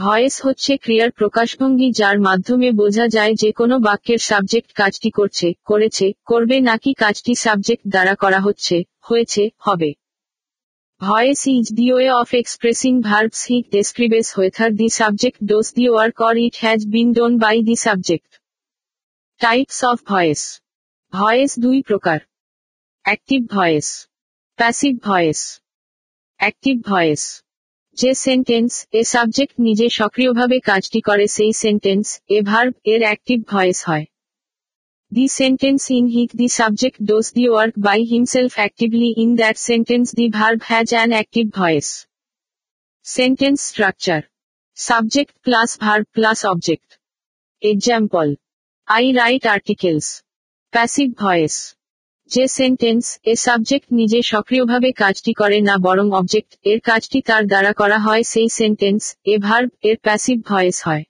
Voice হচ্ছে ক্রিয়ার প্রকাশভঙ্গি যার মাধ্যমে বোঝা যায় যে কোনো বাক্যের সাবজেক্ট কাজটি করছে, করেছে, করবে নাকি কাজটি সাবজেক্ট দ্বারা করা হচ্ছে, হয়েছে, হবে। Voice is the way of expressing verbs he describes whether the subject does the work or it has been done by the subject. Types of voice. Voice দুই প্রকার। Active voice. Passive voice. Active voice. যে sentence এ subject নিজে সক্রিয়ভাবে কাজটি করে, সেই sentence এ ভার্ব এর অ্যাক্টিভ ভয়েস হয়। The sentence in which the subject does the work by himself actively in that sentence the verb has an active voice sentence structure subject plus verb plus object example I write articles passive voice যে sentence এ subject নিজে সক্রিয়ভাবে কাজটি করে না বরং object এর কাজটি তার দ্বারা করা হয়, সেই সেন্টেন্স এ ভার্ব এর প্যাসিভ ভয়েস হয়।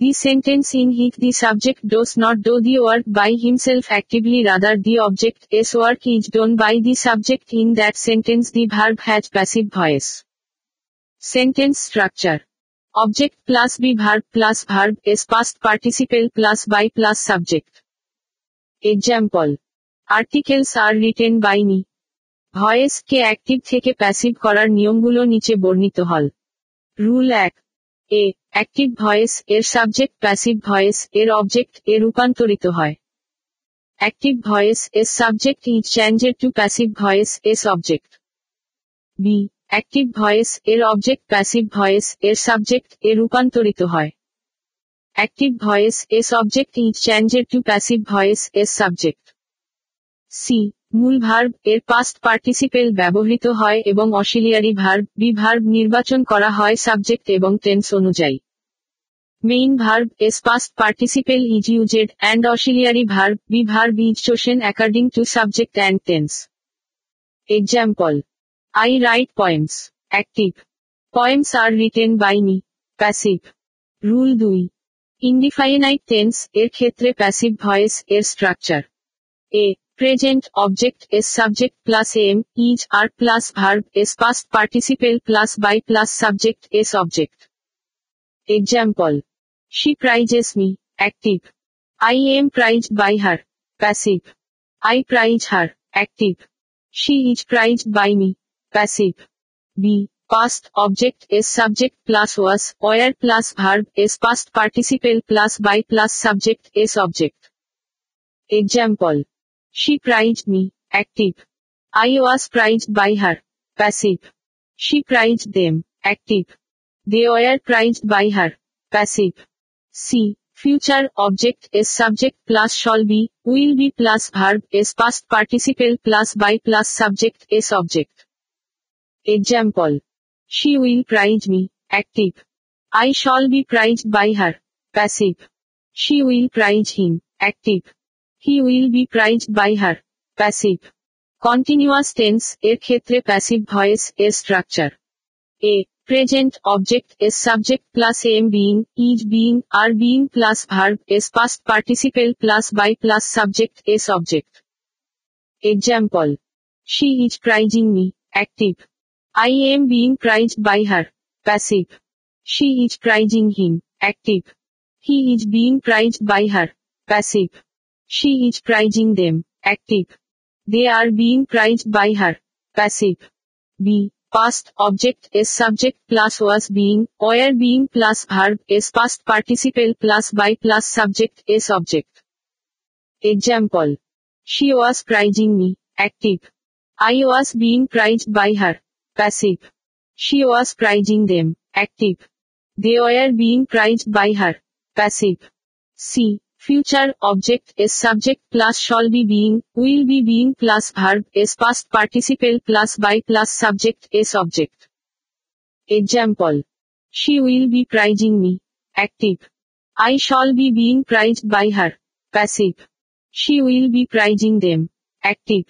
The sentence in which the subject does not do the work by himself actively rather the object's work is done by the subject in that sentence the verb has passive voice sentence structure object plus be verb plus verb's past participle plus by plus subject example articles are written by me voice K active থেকে passive করার নিয়মগুলো নিচে বর্ণিত হল। Rule এক। এ, active voice এর subject passive voice এর object এ রূপান্তরিত হয়। Active voice's subject is changed to passive voice's object. B, active voice এর অবজেক্ট প্যাসিভ ভয়েস এর সাবজেক্ট এ রূপান্তরিত হয়। Active voice's object is changed to passive voice's subject. C, মূল ভার্ব, এর পাস্ট পার্টিসিপেল ব্যবহৃত হয় এবং অশিলিয়ারি ভার্ব, বি ভার্ব নির্বাচন করা হয় সাবজেক্ট এবং টেন্স অনুযায়ী। Main verb's past participle is used and auxiliary verb be verb is chosen according to subject and tense example I write poems active poems are written by me passive rule দুই. Indefinite tense এর ক্ষেত্রে passive voice এর structure এ Present object is subject plus am, each are plus verb is past participle plus by plus subject is object. Example. She prizes me. Active. I am prized by her. Passive. I prize her. Active. She is prized by me. Passive. B. Past object is subject plus was, or plus verb is past participle plus by plus subject is object. Example. She prized me, active. I was prized by her, passive. She prized them, active. They were prized by her, passive. C. Future object is subject plus shall be, will be plus verb is past participle plus by plus subject is object. Example. She will prize me, active. I shall be prized by her, passive. She will prize him, active. He will be prized by her, passive. Continuous tense এর ক্ষেত্রে passive voice এর structure এ present object as subject plus am being is being are being plus verb as past participle plus by plus subject as object example she is praising me active I am being prized by her. Passive. She is prizing him. Active. He is being prized by her. Passive. She is prizing them. Active. They are being prized by her. Passive. B. Past object is subject plus was being, where being plus verb is past participle plus by plus subject is object. Example. She was prizing me. Active. I was being prized by her. Passive. She was prizing them. Active. They were being prized by her. Passive. C Future object is subject plus shall be being, will be being plus verb is past participle plus by plus subject is object. Example. She will be prizing me. Active. I shall be being prized by her. Passive. She will be prizing them. Active.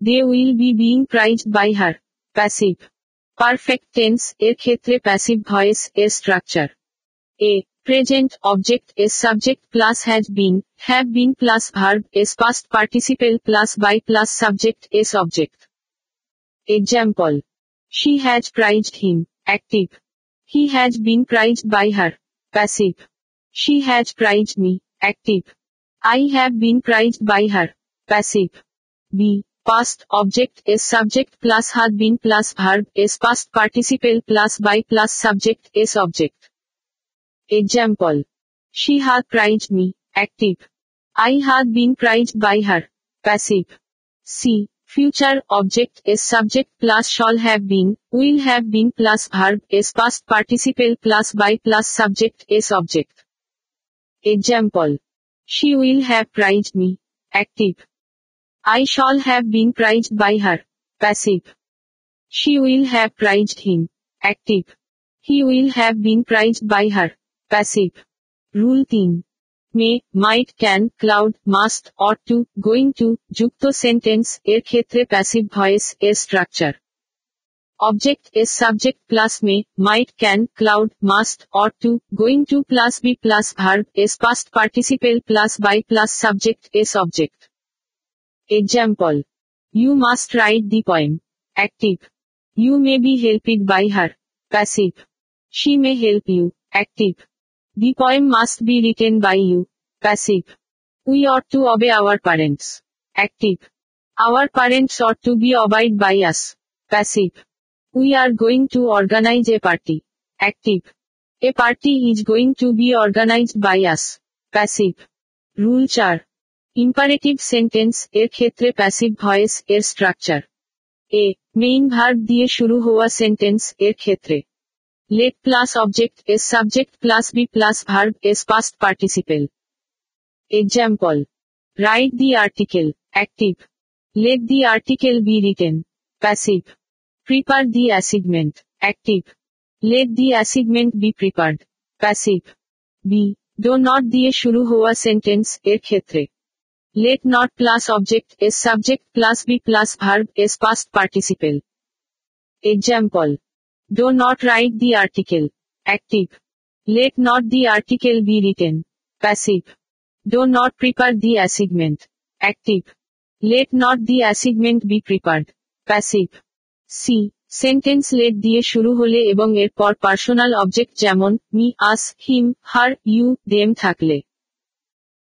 They will be being prized by her. Passive. Perfect tense এর ক্ষেত্রে passive voice এর structure. A. Present object is subject plus has been, have been plus verb is past participle plus by plus subject is object. Example. She has prized him. Active. He has been prized by her. Passive. She has prized me. Active. I have been prized by her. Passive. B. Past object is subject plus had been plus verb is past participle plus by plus subject is object. Example. She had prized me. Active. I had been prized by her. Passive. C. Future object is subject plus shall have been, will have been plus verb is past participle plus by plus subject is object. Example. She will have prized me. Active. I shall have been prized by her. Passive. She will have prized him. Active. He will have been prized by her. Passive. Rule 3. May might can could must or to going to যুক্ত sentence এর ক্ষেত্রে passive voice এর structure object's subject plus may might can could must or to going to plus be plus verb's past participle plus by plus subject's object example you must write the poem active you may be helped by her passive she may help you active The poem must be written by you. Passive. We ought to obey our parents. Active. Our parents ought to be obeyed by us. Passive. We are going to organize a party. Active. A party is going to be organized by us. Passive. Rule 4. Imperative sentence এর ক্ষেত্রে passive voice এর structure এ main verb দিয়ে শুরু হওয়া sentence এর ক্ষেত্রে let plus object is subject plus be plus verb is past participle. Example. Write the article. Active. Let the article be written. Passive. Prepare the assignment. Active. Let the assignment be prepared. Passive. B. Do not দিয়ে শুরু হওয়া sentence এর ক্ষেত্রে let not plus object is subject plus be plus verb is past participle. Example. Do not write the article. Active. Let not the article be written. Passive. Do not prepare the assignment. Active. Let not the assignment be prepared. Passive. C. Sentence let দিয়ে শুরু হলে এবং এরপর personal object যেমন me us him her you them থাকলে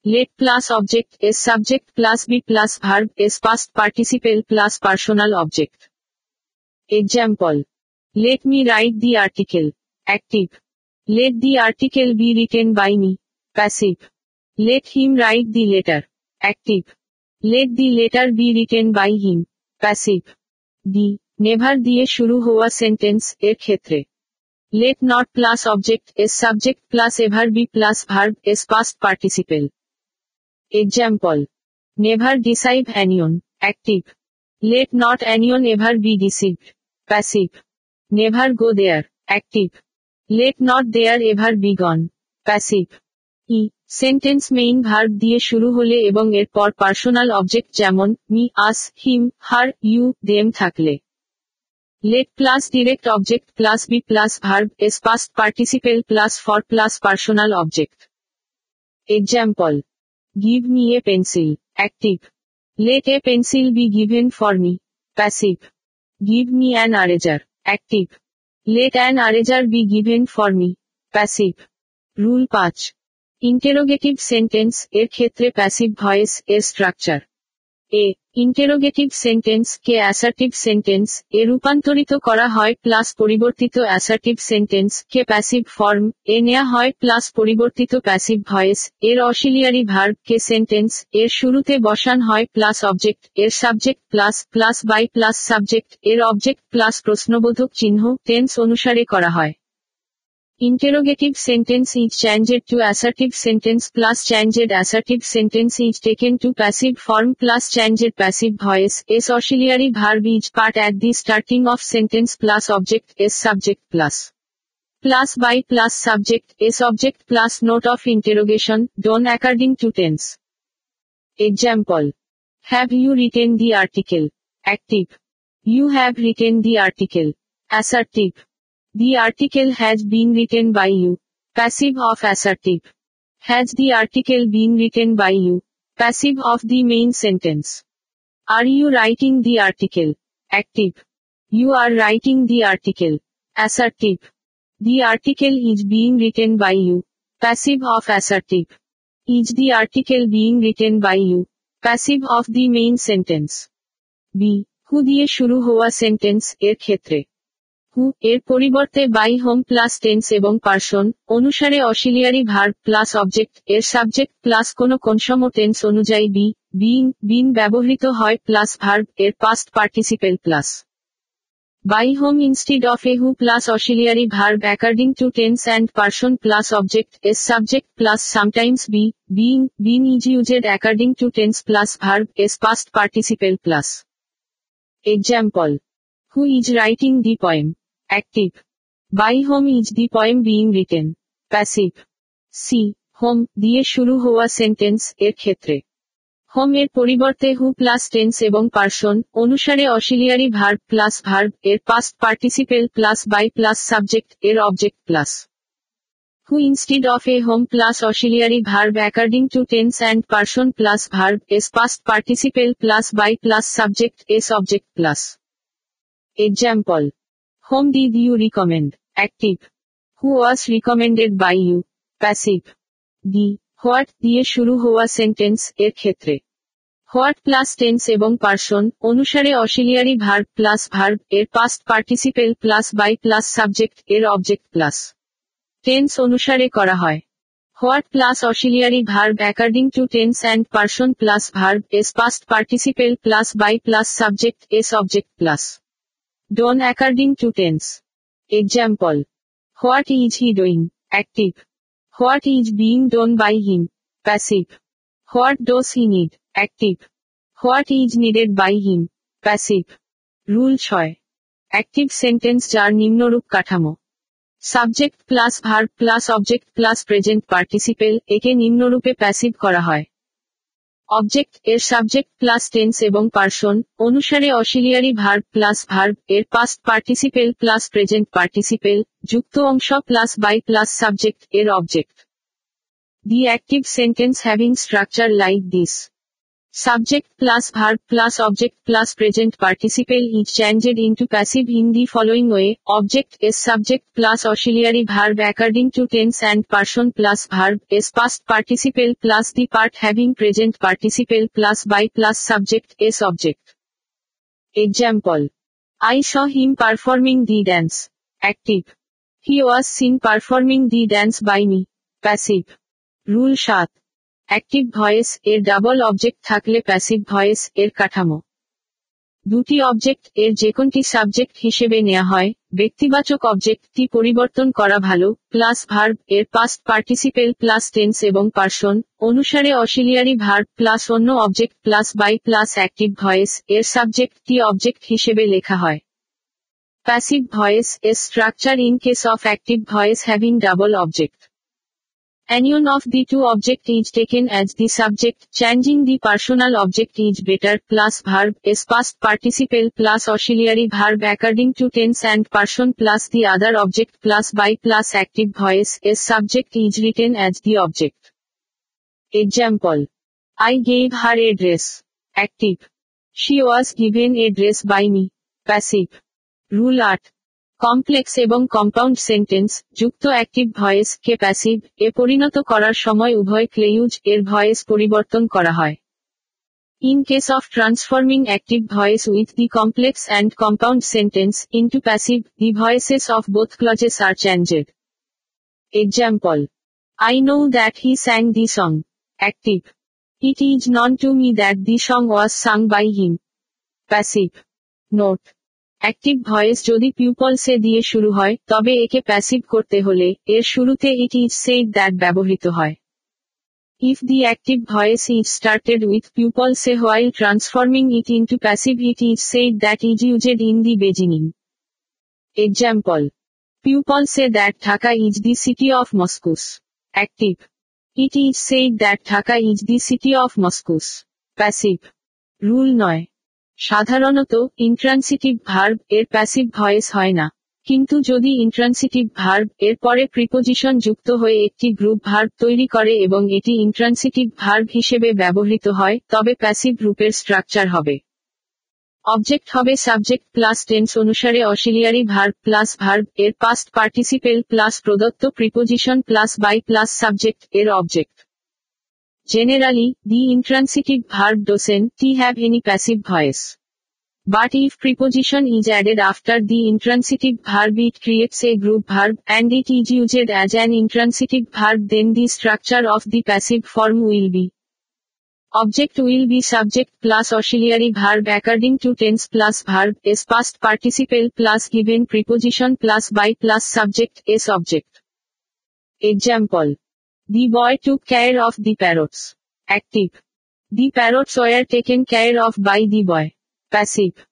let plus object's subject plus be plus verb's past participle plus personal object example Let me write the article. Active. Let the article be written by me. Passive. Let him write the letter. Active. Let the letter be written by him. Passive. D. Never দিয়ে শুরু হওয়া sentence এর ক্ষেত্রে let not plus object as subject plus ever be plus verb as past participle example never deceive anyone active let not anyone ever be deceived passive never go there active let not there ever be gone passive E sentence main verb দিয়ে শুরু হলে এবং এরপর personal object যেমন me us him her you them থাকলে। Let plus direct object plus be plus verb's past participle plus for plus personal object example give me a pencil active let a pencil be given for me passive give me an eraser Active. Let an eraser be given for me. Passive. Rule পাঁচ interrogative sentence এর ক্ষেত্রে passive voice এর structure এ interrogative sentence কে assertive sentence এ রূপান্তরিত করা হয় প্লাস পরিবর্তিত অ্যাসার্টিভ সেন্টেন্স কে প্যাসিভ ফর্ম এ নেয়া হয় প্লাস পরিবর্তিত প্যাসিভ ভয়েস এর অশিলিয়ারি ভার্ব কে সেন্টেন্স এর শুরুতে বসান হয় প্লাস অবজেক্ট এর subject plus plus by plus subject এর অবজেক্ট প্লাস প্রশ্নবোধক চিহ্ন টেন্স অনুসারে করা হয়। Interrogative sentence is changed to assertive sentence plus changed assertive sentence is taken to passive form plus changed passive voice s auxiliary verb is part at the starting of sentence plus object s subject plus plus by plus subject s object plus note of interrogation done according to tense Example. Have you written the article? Active. You have written the article. Assertive. The article has been written by you. Passive of assertive. Has the article been written by you? Passive of the main sentence. Are you writing the article? Active. You are writing the article. Assertive. The article is being written by you. Passive of assertive. Is the article being written by you? Passive of the main sentence. B. হু দিয়ে শুরু হওয়া sentence এর ক্ষেত্রে ইয়াকু এর পরিবর্তে by whom plus tense এবং person, অনুসারে auxiliary verb plus object, এর সাবজেক্ট প্লাস কোন কনসম টেন্স অনুযায়ী বি বিং বিন ব্যবহৃত হয় প্লাস ভার্ব, এর past participle plus by whom instead of a who plus auxiliary verb according to tense and person plus object's subject plus sometimes be being been is used according to tense plus verb's past participle plus example who is writing the point Active. By whom is the poem being written? Passive. C. Home দিয়ে শুরু হওয়া sentence এর ক্ষেত্রে whom এর পরিবর্তে who plus tense এবং person অনুসারে auxiliary verb plus verb এর past participle plus by plus subject এর object plus who instead of a whom plus auxiliary verb according to tense and person plus verb's past participle plus by plus subject's object plus example whom did you recommend active who was recommended by you passive D what দিয়ে শুরু হওয়া sentence এর ক্ষেত্রে? What plus tense এবং person অনুসারে auxiliary verb plus verb এর past participle plus by plus subject এর object plus tense অনুসারে করা হয়। What plus auxiliary verb according to tense and person plus verb's past participle plus by plus subject's object plus done according to tense example what is he doing active What is being done by him? Passive. What does he need? Active. What is needed by him? Passive. Rule ছয় active sentence যার নিম্নরূপ কাঠামো subject plus verb plus object plus present participle একে নিম্নরূপে passive করা হয় object এর subject plus tense এবং পার্সন অনুসারে অসিলিয়ারি ভার্ব প্লাস ভার্ব এর past participle plus present participle যুক্ত অংশ প্লাস বাই প্লাস সাবজেক্ট এর object the active sentence having structure like this Subject plus verb plus object plus present participle is changed into passive in the following way. Object is subject plus auxiliary verb according to tense and person plus verb is past participle plus the part having present participle plus by plus subject is object. Example. I saw him performing the dance. Active. He was seen performing the dance by me. Passive. Rule 7. Active voice এর double object থাকলে passive voice এর কাঠামো। দুটি object এর যে কোনটি subject হিসেবে নেওয়া হয়, ব্যক্তিবাচক অবজেক্টটি পরিবর্তন করা ভালো প্লাস ভার্ব এর পাস্ট পার্টিসিপেল প্লাস টেন্স এবং পার্সন, অনুসারে অসিলিয়ারি ভার্ব প্লাস অন্য object plus by plus active voice এর সাবজেক্টটি অবজেক্ট হিসেবে লেখা হয়। প্যাসিভ ভয়েস এর structure in case of active voice having double object Union of the two object is taken as the subject, changing the personal object is better, plus verb is past participle plus auxiliary verb according to tense and person plus the other object plus by plus active voice is subject is written as the object. Example. I gave her a dress. Active. She was given a dress by me. Passive. Rule 8. Complex এবং compound sentence, যুক্ত active voice, কে passive, এ পরিণত করার সময় উভয় clause, এর voice পরিবর্তন করা হয়। In case of transforming active voice with the complex and compound sentence, into passive, the voices of both clauses are changed. Example I know that he sang the song active it is known to me that the song was sung by him passive note active voice যদি people say দিয়ে শুরু হয়, তবে একে passive করতে হলে, এর শুরুতে ইট ইজ সেইড দ্যাট ব্যবহৃত হয়। If the active voice is started with people say while transforming it into passive it is said that is used in the beginning example people say that Dhaka is the city of mosques active it is said that Dhaka is the city of mosques passive rule নয় সাধারণত intransitive verb এর passive voice হয় না। কিন্তু যদি intransitive verb এর পরে preposition যুক্ত হয়ে একটি গ্রুপ ভার্ব তৈরি করে এবং এটি ইন্ট্রান্সিটিভ ভার্ব হিসেবে ব্যবহৃত হয়, তবে প্যাসিভ রূপের স্ট্রাকচার হবে। অবজেক্ট হবে সাবজেক্ট প্লাস টেন্স অনুসারে অসিলিয়ারি ভার্ব প্লাস ভার্ব এর পাস্ট পার্টিসিপেল প্লাস প্রদত্ত preposition plus by plus subject এর object Generally, the intransitive verb doesn't have any passive voice. But if preposition is added after the intransitive verb it creates a group verb, and it is used as an intransitive verb then the structure of the passive form will be Object will be subject plus auxiliary verb according to tense plus verb s past participle plus given preposition plus by plus subject s object. Example. The boy took care of the parrots. Active. The parrots were taken care of by the boy. Passive.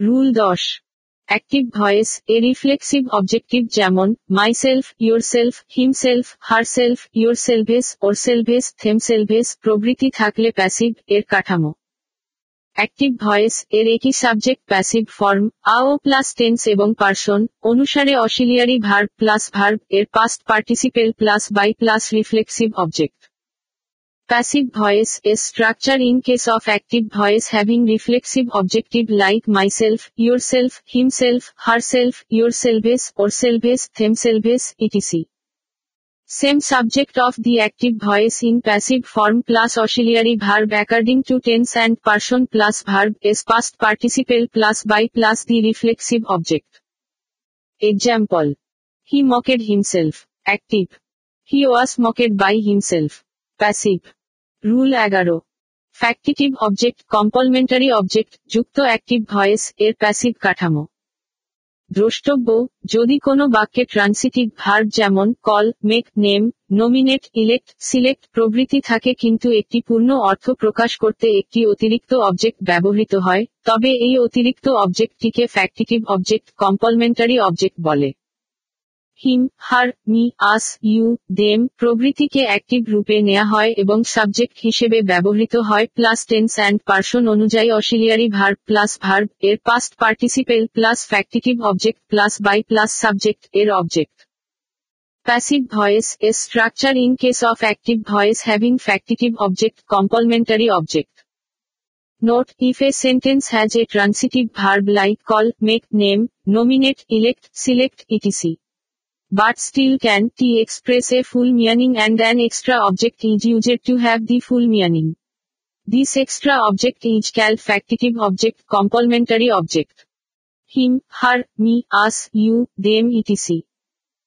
Rule 10. Active voice A reflexive objective যেমন myself yourself himself herself selves themselves প্রভৃতি থাকলে passive এর কাঠামো active voice এর একই subject passive form আও plus tense এবং person অনুসারে অশিলিয়ারি ভার্ব প্লাস ভার্ব এর past participle plus by plus reflexive object passive voice এর structure in case of active voice having reflexive objective like myself yourself himself herself yourselves ourselves themselves ETC Same subject of the active voice in passive form plus auxiliary verb according to tense and person plus verb is past participle plus by plus the reflexive object. Example. He mocked himself. Active. He was mocked by himself. Passive. Rule এগারো factitive object complementary object যুক্ত active voice এর passive কাঠামো দ্রষ্টব্য, যদি কোনো বাক্যে transitive verb যেমন call make name nominate elect select প্রভৃতি থাকে কিন্তু একটি পূর্ণ অর্থ প্রকাশ করতে একটি অতিরিক্ত অবজেক্ট ব্যবহৃত হয়, তবে এই অতিরিক্ত অবজেক্টটিকে ফ্যাক্টিটিভ অবজেক্ট কম্পলমেন্টারি অবজেক্ট বলে। Him her me us you them প্রভৃতিকে active রূপে নেওয়া হয় এবং সাবজেক্ট হিসেবে ব্যবহৃত হয় প্লাস টেন্স অ্যান্ড পার্সন অনুযায়ী অসিলিয়ারি ভার্ব প্লাস ভার্ব এর past participle plus factitive object plus by plus subject এর object Passive voice is structure in case of active voice having factitive object complementary object. Note, if a sentence has a transitive verb like call, make, name, nominate, elect, select, etc but still can t express a full meaning and an extra object is used to have the full meaning. This extra object is called factitive object complementary object. Him, her, me, us, you, them etc.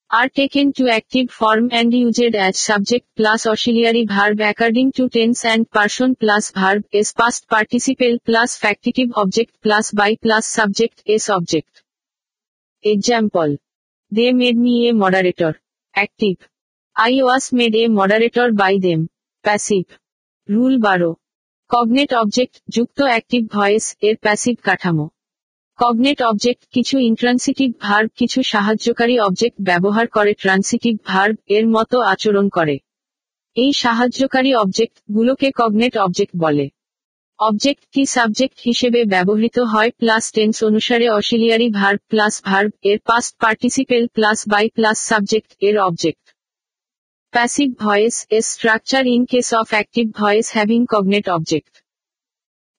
are taken to active form and used as subject plus auxiliary verb according to tense and person plus verb is past participle plus factitive object plus by plus subject is object. Example. They made me a moderator. Active. I was made a moderator by them. Passive. Rule 12. Cognate object যুক্ত active voice এর passive কাঠামো cognate object কিছু intransitive verb, কিছু সাহায্যকারী object ব্যবহার করে transitive verb এর মতো আচরণ করে এই সাহায্যকারী অবজেক্ট গুলোকে কগনেট অবজেক্ট বলে অবজেক্ট কি সাবজেক্ট হিসেবে ব্যবহৃত হয় প্লাস টেন্স অনুসারে অশিলিয়ারি ভার্ব প্লাস ভার্ব এর past participle plus by plus subject এর object passive voice A structure in case of active voice having cognate object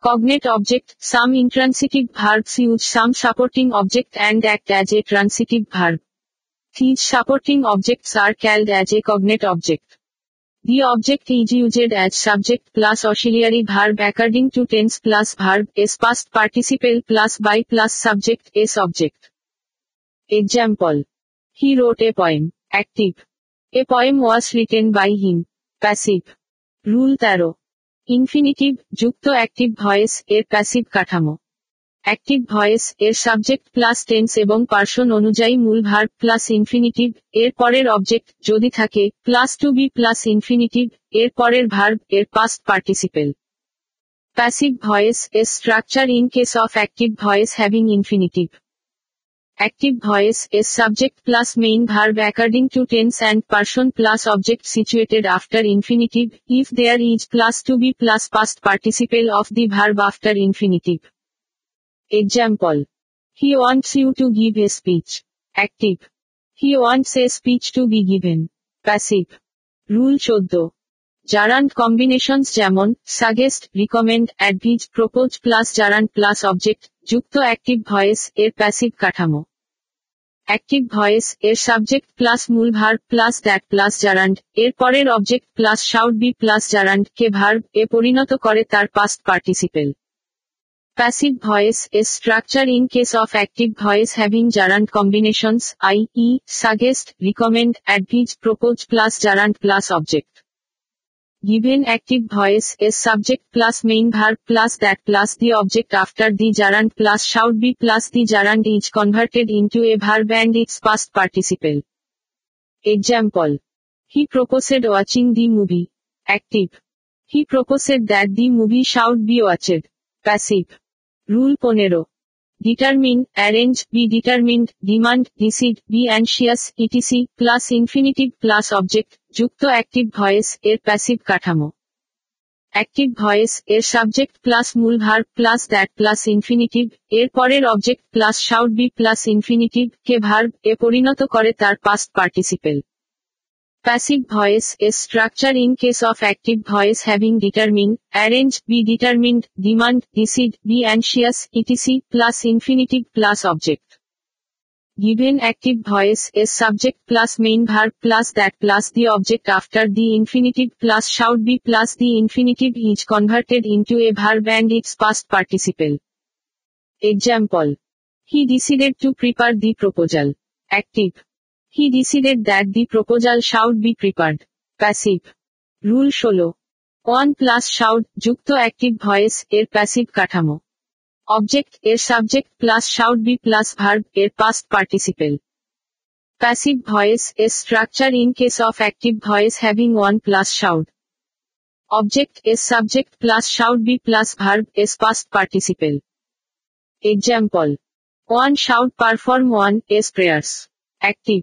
cognate object some intransitive verbs use some supporting object and act as a transitive verb these supporting objects are called as a cognate object The object is used as subject plus auxiliary verb according to tense plus verb is past participle plus by plus subject is object. Example. He wrote a poem. Active. A poem was written by him. Passive. Rule 13. Infinitive যুক্ত active voice এর passive কাঠামো active voice এর subject plus tense এবং person অনুযায়ী মূল verb plus infinitive, এর পরের object যদি থাকে, plus to be plus infinitive, এর পরের ভার্ব এর পাস্ট পার্টিসিপেল প্যাসিভ ভয়েস এর structure in case of active voice having infinitive active voice এর subject plus main verb according to tense and person plus object situated after infinitive if there is plus to be plus past participle of the verb after infinitive Example. He wants you to give a speech. Active. He wants a speech to be given. Passive. Rule 14. Gerund combinations যেমন suggest recommend advise propose plus gerund plus object যুক্ত active voice এর passive কাঠামো active voice এর subject plus মূল verb plus that plus gerund এর পরের object plus should be plus gerund K verb এ পরিণত করে তার past participle Passive voice is structured in case of active voice having gerund combinations, i.e., suggest, recommend, advise, propose plus gerund plus object. Given active voice is subject plus main verb plus that plus the object after the gerund plus should be plus the gerund is converted into a verb and its past participle. Example. He proposed watching the movie. Active. He proposed that the movie should be watched. Passive. Rule পনেরো। Determine arrange be determined demand decide be anxious ETC plus infinitive plus object যুক্ত active voice এর passive কাঠামো। Active voice এর subject plus মূল verb plus that plus infinitive এর পরের object plus should be plus infinitive K verb এ পরিণত করে তার past participle Passive voice is structure in case of active voice having determined, arrange, be determined, demand, decide, be anxious, etc. plus infinitive plus object. Given active voice is subject plus main verb plus that plus the object after the infinitive plus should be plus the infinitive is converted into a verb and its past participle. Example. He decided to prepare the proposal. Active. He decided that the proposal should be prepared. Passive. Rule ষোলো। One plus should যুক্ত active voice এর passive কাঠামো। Object এর subject plus should be plus verb এর past participle passive voice এর structure in case of active voice having one plus should object এর subject plus should be plus verb s past participle example one should perform one s prayers active